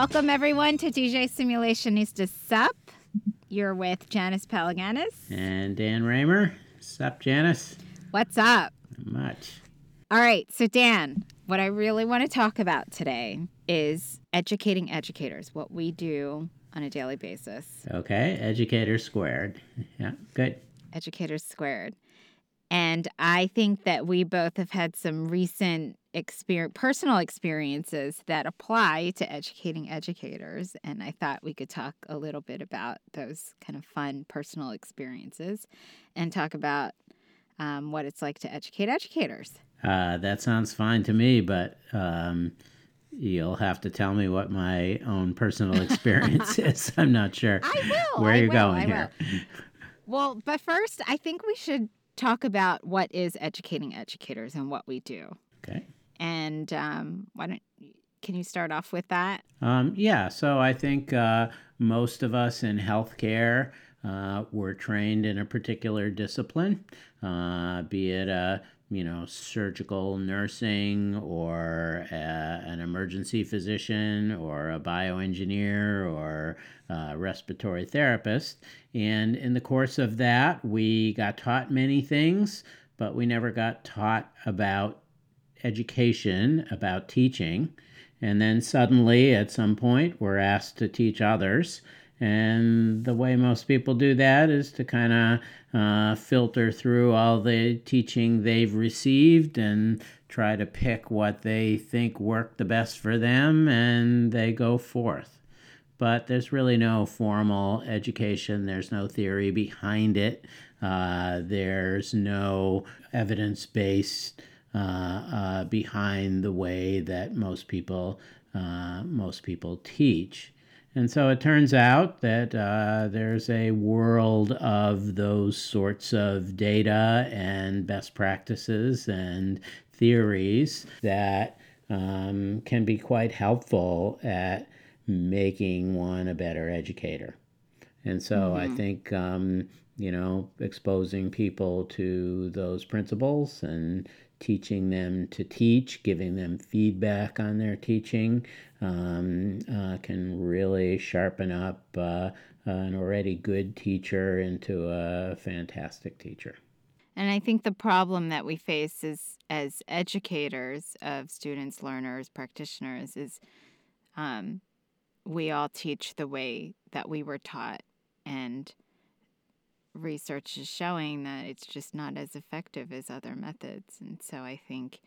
Welcome everyone to DJ Simulationista Sup. You're with Janice Palaganas. And Dan Raemer. Sup, Janice? What's up? Not much. All right, so Dan, what I really want to talk about today is educating educators, what we do on a daily basis. Okay, Educators squared. Yeah, good. Educators squared. And I think that we both have had some recent experience, personal experiences that apply to educating educators. And I thought we could talk a little bit about those kind of fun personal experiences and talk about um, what it's like to educate educators. Uh, that sounds fine to me, but um, you'll have to tell me what my own personal experience is. I'm not sure I will. where I you're will, going I here. will. Well, but first, I think we should talk about what is educating educators and what we do. Okay. And um, why don't can you start off with that? Um, yeah, so I think uh, most of us in healthcare uh, were trained in a particular discipline, uh, be it a you know surgical nursing or a, an emergency physician or a bioengineer or a respiratory therapist. And in the course of that, we got taught many things, but we never got taught about education, about teaching. And then suddenly, at some point, we're asked to teach others. And the way most people do that is to kind of uh, filter through all the teaching they've received and try to pick what they think worked the best for them, and they go forth. But there's really no formal education, there's no theory behind it, uh, there's no evidence based behind the way that most people uh, most people teach. And so it turns out that uh, there's a world of those sorts of data and best practices and theories that um, can be quite helpful at making one a better educator. And so I think, um, you know, exposing people to those principles and teaching them to teach, giving them feedback on their teaching, um, uh, can really sharpen up uh, an already good teacher into a fantastic teacher. And I think the problem that we face is as educators of students, learners, practitioners is um, we all teach the way that we were taught, and research is showing that it's just not as effective as other methods. And so I think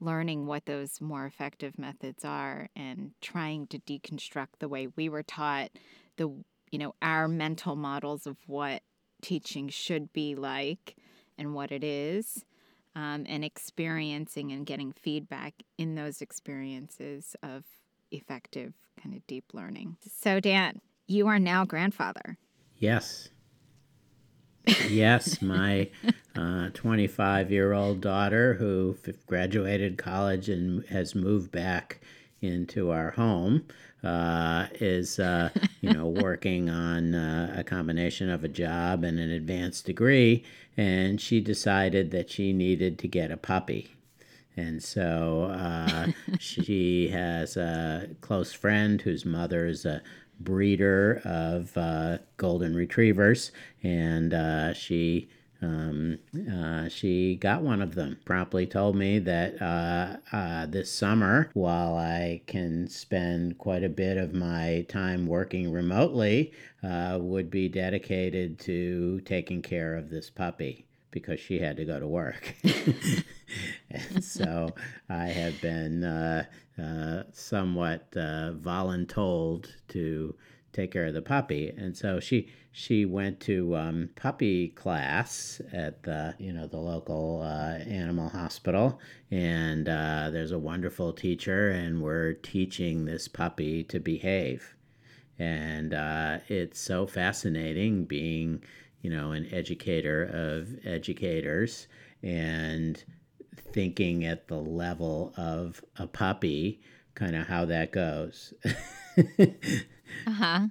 learning what those more effective methods are and trying to deconstruct the way we were taught the you know our mental models of what teaching should be like and what it is um, and experiencing and getting feedback in those experiences of effective kind of deep learning so dan you are now grandfather Yes. Yes, my 25 year old daughter, who f- graduated college and has moved back into our home, uh, is uh, you know working on uh, a combination of a job and an advanced degree, and she decided that she needed to get a puppy. And so uh, she has a close friend whose mother is a breeder of uh, golden retrievers, and uh, she um, uh, she got one of them. Promptly told me that uh, uh, this summer, while I can spend quite a bit of my time working remotely, uh, would be dedicated to taking care of this puppy because she had to go to work. and so I have been uh, uh, somewhat uh, voluntold to take care of the puppy. And so she she went to um, puppy class at the you know the local uh, animal hospital, and uh, there's a wonderful teacher, and we're teaching this puppy to behave, and uh, it's so fascinating being you know an educator of educators and thinking at the level of a puppy kind of how that goes uh-huh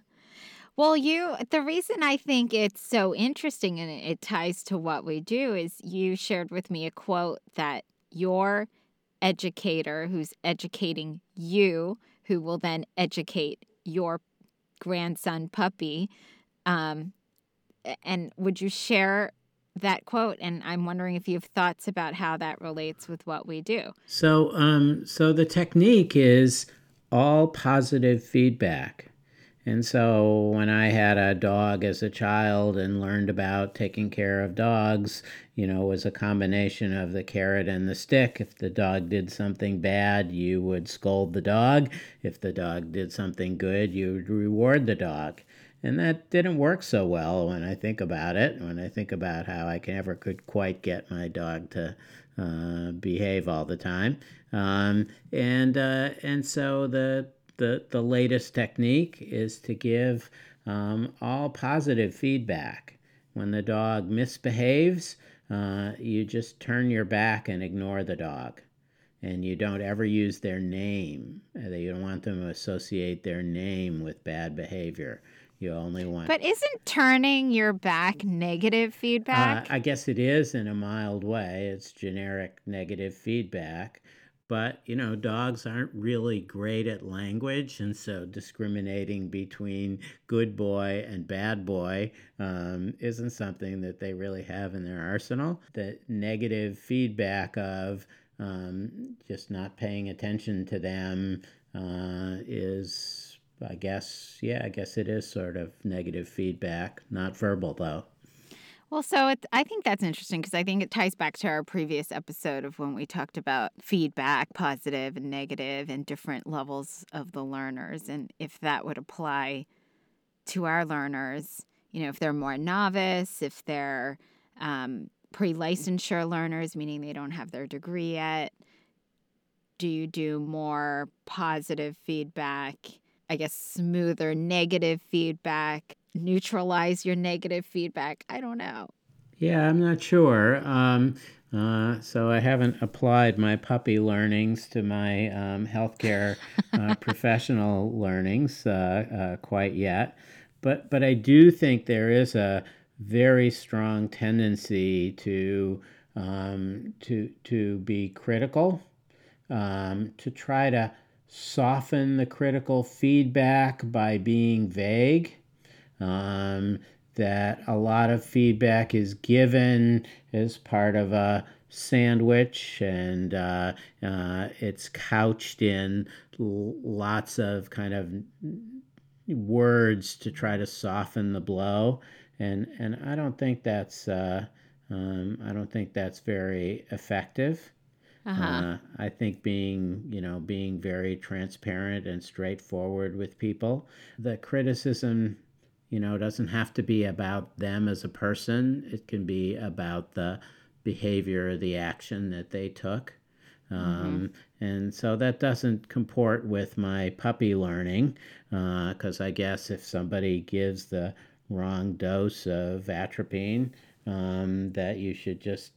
well, you, the reason I think it's so interesting and it ties to what we do is you shared with me a quote that your educator who's educating you, who will then educate your grandson puppy. Um, and would you share that quote? And I'm wondering if you have thoughts about how that relates with what we do. So, um, so the technique is all positive feedback. And so when I had a dog as a child and learned about taking care of dogs, you know, it was a combination of the carrot and the stick. If the dog did something bad, you would scold the dog. If the dog did something good, you would reward the dog. And that didn't work so well when I think about it, when I think about how I never could quite get my dog to uh, behave all the time. Um, and, uh, and so the the, the latest technique is to give um, all positive feedback. When the dog misbehaves, uh, you just turn your back and ignore the dog. And you don't ever use their name. You don't want them to associate their name with bad behavior. You only want. But isn't turning your back negative feedback? Uh, I guess it is in a mild way. It's generic negative feedback but you know dogs aren't really great at language and so discriminating between good boy and bad boy um, isn't something that they really have in their arsenal the negative feedback of um, just not paying attention to them uh, is i guess yeah i guess it is sort of negative feedback not verbal though well, so it, I think that's interesting because I think it ties back to our previous episode of when we talked about feedback, positive and negative, and different levels of the learners, and if that would apply to our learners. You know, if they're more novice, if they're um, pre licensure learners, meaning they don't have their degree yet, do you do more positive feedback? I guess smoother negative feedback neutralize your negative feedback? I don't know. Yeah, I'm not sure. Um, uh, so I haven't applied my puppy learnings to my um, healthcare uh, professional learnings uh, uh, quite yet, but but I do think there is a very strong tendency to um, to to be critical, um, to try to soften the critical feedback by being vague um, that a lot of feedback is given as part of a sandwich and uh, uh, it's couched in lots of kind of words to try to soften the blow and and I don't think that's uh, um, I don't think that's very effective. Uh-huh. Uh, I think being, you know, being very transparent and straightforward with people. The criticism you know, doesn't have to be about them as a person. It can be about the behavior or the action that they took. Um, mm-hmm. And so that doesn't comport with my puppy learning, because uh, I guess if somebody gives the wrong dose of atropine, um, that you should just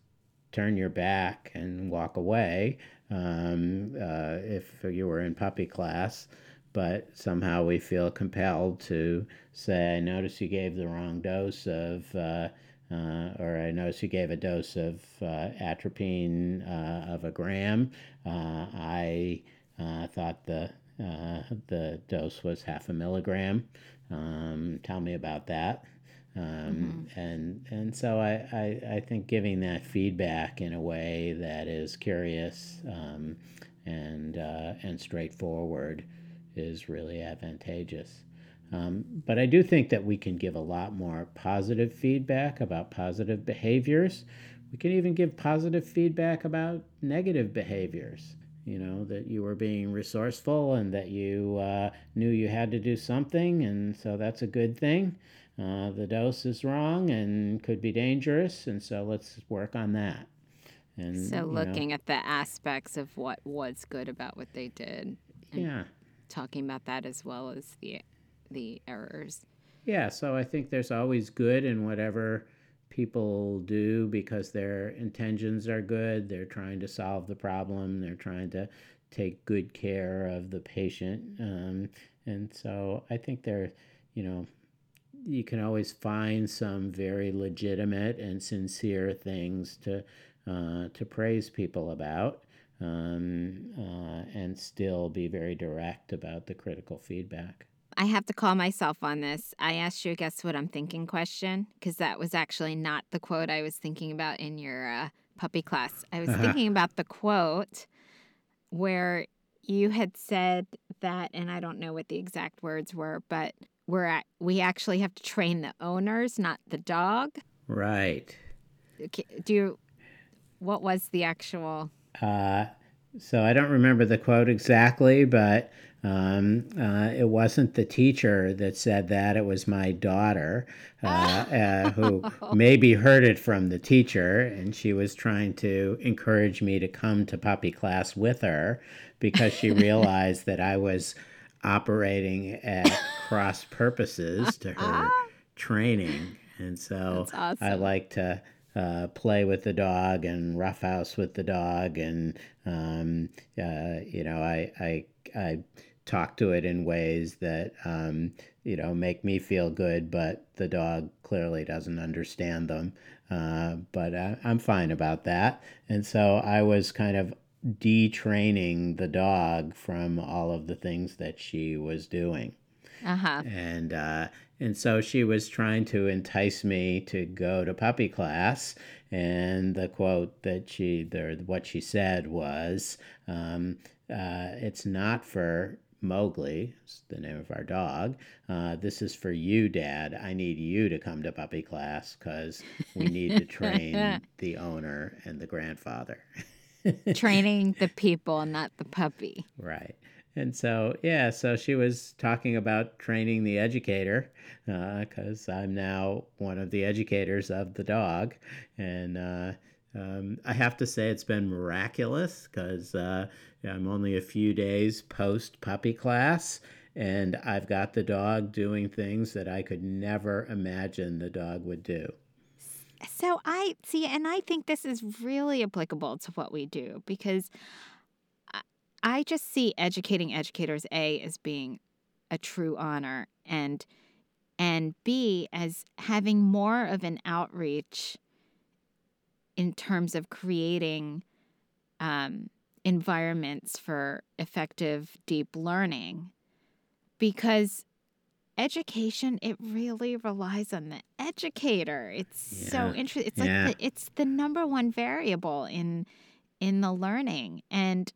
turn your back and walk away um, uh, if you were in puppy class but somehow we feel compelled to say, I notice you gave the wrong dose of, uh, uh, or I notice you gave a dose of uh, atropine uh, of a gram. Uh, I thought the the dose was half a milligram. Um, tell me about that. Um, mm-hmm. and and so I, I, I think giving that feedback in a way that is curious um, and and straightforward is really advantageous. Um, but I do think that we can give a lot more positive feedback about positive behaviors. We can even give positive feedback about negative behaviors. you know that you were being resourceful and that you uh, knew you had to do something and so that's a good thing uh, the dose is wrong and could be dangerous and so let's work on that and so looking know, at the aspects of what was good about what they did yeah talking about that as well as the the errors yeah so i think there's always good in whatever people do because their intentions are good. They're trying to solve the problem. They're trying to take good care of the patient. Um, and so I think they're, you know, you can always find some very legitimate and sincere things to uh, to praise people about, um, uh, and still be very direct about the critical feedback. I have to call myself on this. I asked you a guess what I'm thinking question because that was actually not the quote I was thinking about in your uh, puppy class. I was uh-huh. thinking about the quote where you had said that, and I don't know what the exact words were, but we're at, we actually have to train the owners, not the dog. Right. Do you, what was the actual? Uh, so I don't remember the quote exactly, but um, uh, it wasn't the teacher that said that, it was my daughter uh, uh, who maybe heard it from the teacher, and she was trying to encourage me to come to puppy class with her because she realized that I was operating at cross purposes to her training. And so awesome. I like to uh, play with the dog and roughhouse with the dog, and um, uh, you know, I I I talk to it in ways that um, you know make me feel good, but the dog clearly doesn't understand them. Uh, but I, I'm fine about that, and so I was kind of detraining the dog from all of the things that she was doing. Uh-huh. And uh, and so she was trying to entice me to go to puppy class. And the quote that she, the, what she said was, um, uh, "It's not for Mowgli, the name of our dog. Uh, this is for you, Dad. I need you to come to puppy class because we need to train the owner and the grandfather. Training the people, not the puppy. Right. And so, yeah, so she was talking about training the educator because uh, I'm now one of the educators of the dog. And uh, um, I have to say it's been miraculous because uh, I'm only a few days post puppy class, and I've got the dog doing things that I could never imagine the dog would do. So I see, and I think this is really applicable to what we do because I just see educating educators A as being a true honor and and B as having more of an outreach in terms of creating um, environments for effective deep learning because education it really relies on the educator it's yeah. so interesting it's yeah. like the, it's the number one variable in in the learning and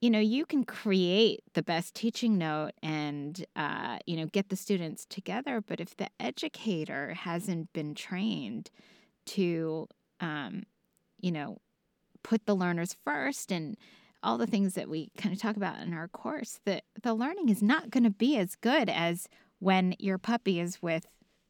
you know you can create the best teaching note and uh, you know get the students together but if the educator hasn't been trained to um, you know put the learners first and all the things that we kind of talk about in our course, that the learning is not going to be as good as when your puppy is with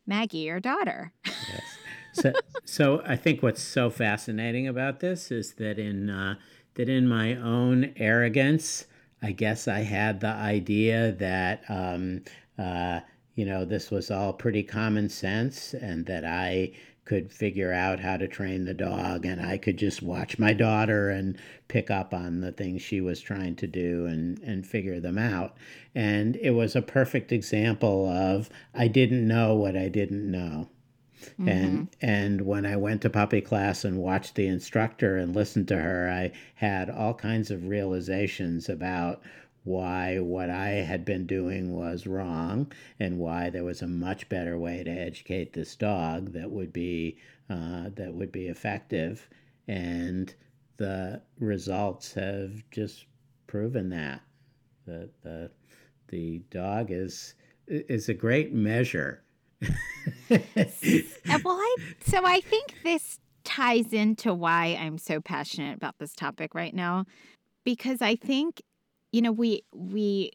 Maggie, your daughter. yes. So, so I think what's so fascinating about this is that in uh, that in my own arrogance, I guess I had the idea that um, uh, you know this was all pretty common sense, and that I could figure out how to train the dog and I could just watch my daughter and pick up on the things she was trying to do and and figure them out. And it was a perfect example of I didn't know what I didn't know. Mm-hmm. And and when I went to puppy class and watched the instructor and listened to her, I had all kinds of realizations about why what I had been doing was wrong and why there was a much better way to educate this dog that would be uh, that would be effective, and the results have just proven that the the the dog is is a great measure. well, I so I think this ties into why I'm so passionate about this topic right now because I think, you know, we we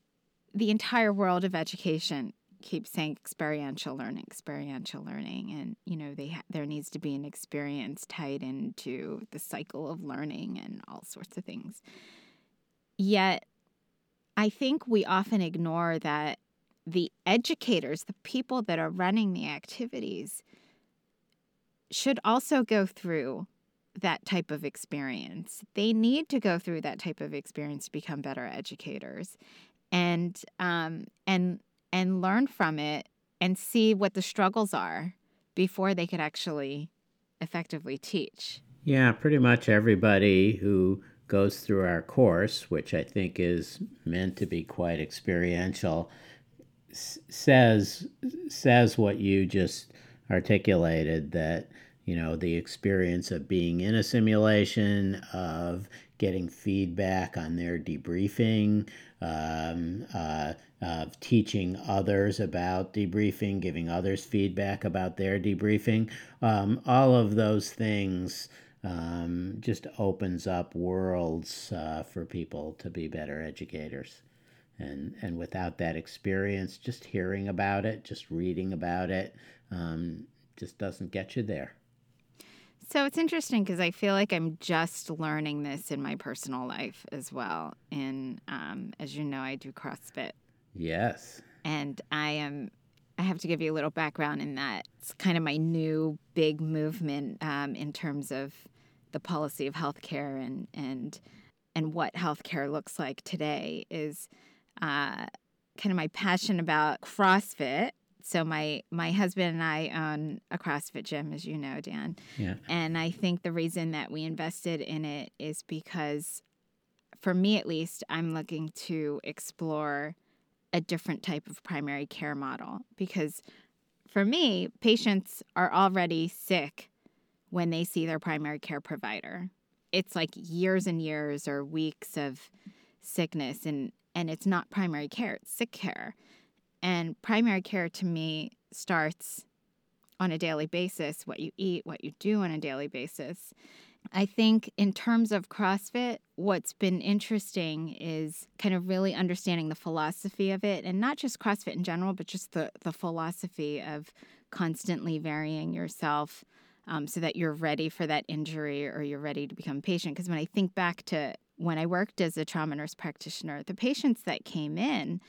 the entire world of education keeps saying experiential learning, experiential learning, and you know they ha- there needs to be an experience tied into the cycle of learning and all sorts of things. Yet, I think we often ignore that the educators, the people that are running the activities, should also go through that type of experience. They need to go through that type of experience to become better educators, and um, and and learn from it and see what the struggles are before they could actually effectively teach. Yeah, pretty much everybody who goes through our course, which I think is meant to be quite experiential, says says what you just articulated that you know the experience of being in a simulation of getting feedback on their debriefing um, uh, of teaching others about debriefing giving others feedback about their debriefing um, all of those things um, just opens up worlds uh, for people to be better educators. And and without that experience just hearing about it just reading about it um, just doesn't get you there so it's interesting because I feel like I'm just learning this in my personal life as well. And um, as you know, I do CrossFit. Yes. And I am. I have to give you a little background in that. It's kind of my new big movement um, in terms of the policy of healthcare and and and what healthcare looks like today is uh, kind of my passion about CrossFit so my my husband and I own a CrossFit gym, as you know, Dan. Yeah. And I think the reason that we invested in it is because, for me at least, I'm looking to explore a different type of primary care model because, for me, patients are already sick when they see their primary care provider. It's like years and years or weeks of sickness and and it's not primary care, it's sick care. And primary care to me starts on a daily basis what you eat, what you do on a daily basis. I think, in terms of CrossFit, what's been interesting is kind of really understanding the philosophy of it, and not just CrossFit in general, but just the, the philosophy of constantly varying yourself um, so that you're ready for that injury or you're ready to become patient. Because when I think back to when I worked as a trauma nurse practitioner, the patients that came in,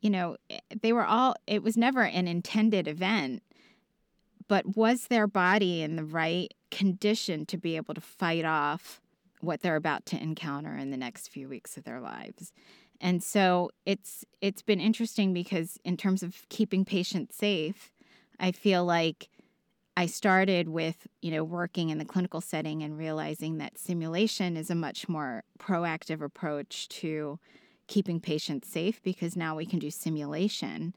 you know, they were all, it was never an intended event, but was their body in the right condition to be able to fight off what they're about to encounter in the next few weeks of their lives? And so it's it's been interesting because in terms of keeping patients safe, I feel like I started with, you know, working in the clinical setting and realizing that simulation is a much more proactive approach to keeping patients safe because now we can do simulation.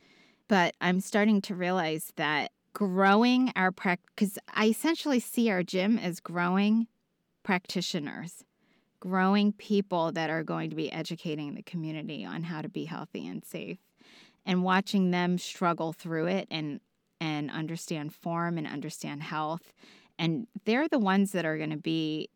But I'm starting to realize that growing our practice, because I essentially see our gym as growing practitioners, growing people that are going to be educating the community on how to be healthy and safe, and watching them struggle through it and and understand form and understand health. And they're the ones that are going to be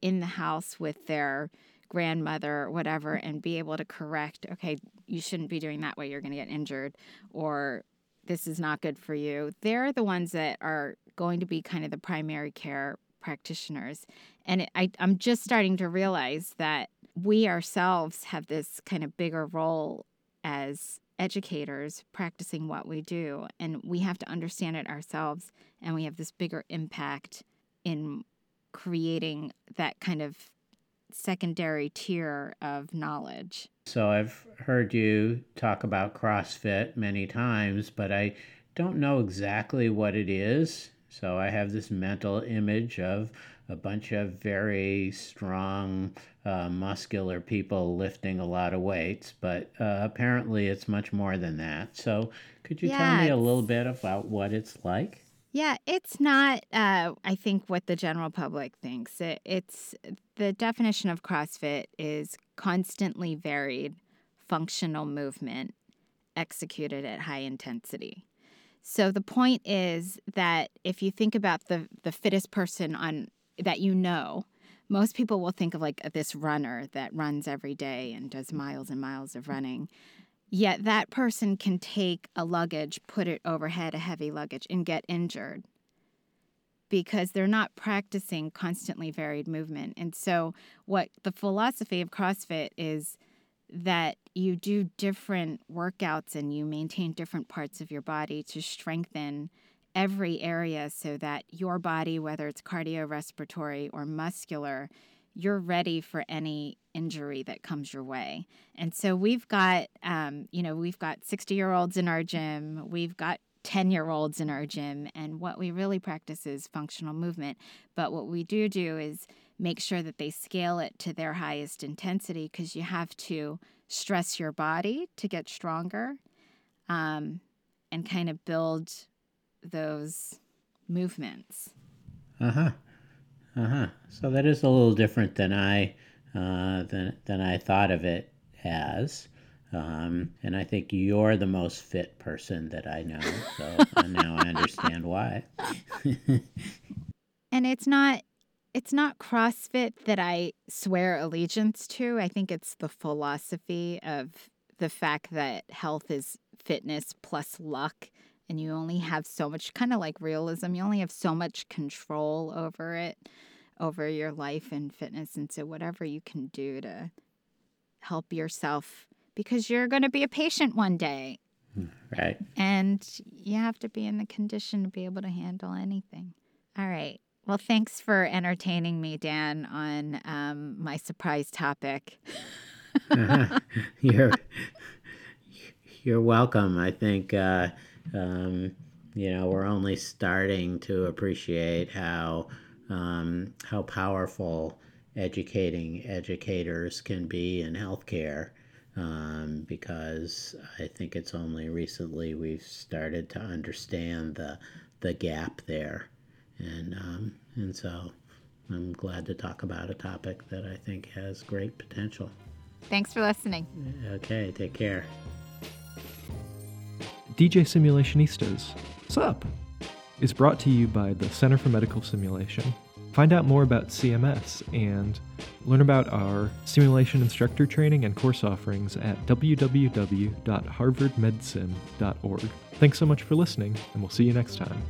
in the house with their grandmother whatever mm. and be able to correct, okay, you shouldn't be doing that way, you're going to get injured, or this is not good for you. They're the ones that are going to be kind of the primary care practitioners. And it, I, I'm just starting to realize that we ourselves have this kind of bigger role as educators practicing what we do. And we have to understand it ourselves. And we have this bigger impact in creating that kind of secondary tier of knowledge. So I've heard you talk about CrossFit many times, but I don't know exactly what it is. So I have this mental image of a bunch of very strong, uh, muscular people lifting a lot of weights, but uh, apparently it's much more than that. So could you yeah, tell me a little bit about what it's like? Yeah, it's not, uh, I think, what the general public thinks. It, it's the definition of CrossFit is constantly varied functional movement executed at high intensity. So the point is that if you think about the, the fittest person on that you know, most people will think of like this runner that runs every day and does miles and miles of running. Yet that person can take a luggage, put it overhead, a heavy luggage, and get injured because they're not practicing constantly varied movement. And so, what the philosophy of CrossFit is that you do different workouts and you maintain different parts of your body to strengthen every area so that your body, whether it's cardiorespiratory or muscular, you're ready for any injury that comes your way. And so we've got, um, you know, we've got 60 year olds in our gym, we've got 10 year olds in our gym, and what we really practice is functional movement. But what we do do is make sure that they scale it to their highest intensity because you have to stress your body to get stronger um, and kind of build those movements. Uh huh. Uh huh. So that is a little different than I uh, than than I thought of it as. Um, and I think you're the most fit person that I know. So now I understand why. and it's not it's not CrossFit that I swear allegiance to. I think it's the philosophy of the fact that health is fitness plus luck and you only have so much kind of like realism you only have so much control over it over your life and fitness and so whatever you can do to help yourself because you're going to be a patient one day. Right. And you have to be in the condition to be able to handle anything. All right. Well thanks for entertaining me dan on um, my surprise topic. You're you're welcome. I think uh, um, you know, we're only starting to appreciate how um, how powerful educating educators can be in healthcare. Um, because I think it's only recently we've started to understand the the gap there, and um, and so I'm glad to talk about a topic that I think has great potential. Thanks for listening. Okay, take care. DJ Simulationistas, sup, is brought to you by the Center for Medical Simulation. Find out more about CMS and learn about our simulation instructor training and course offerings at www.harvardmedsim.org. Thanks so much for listening, and we'll see you next time.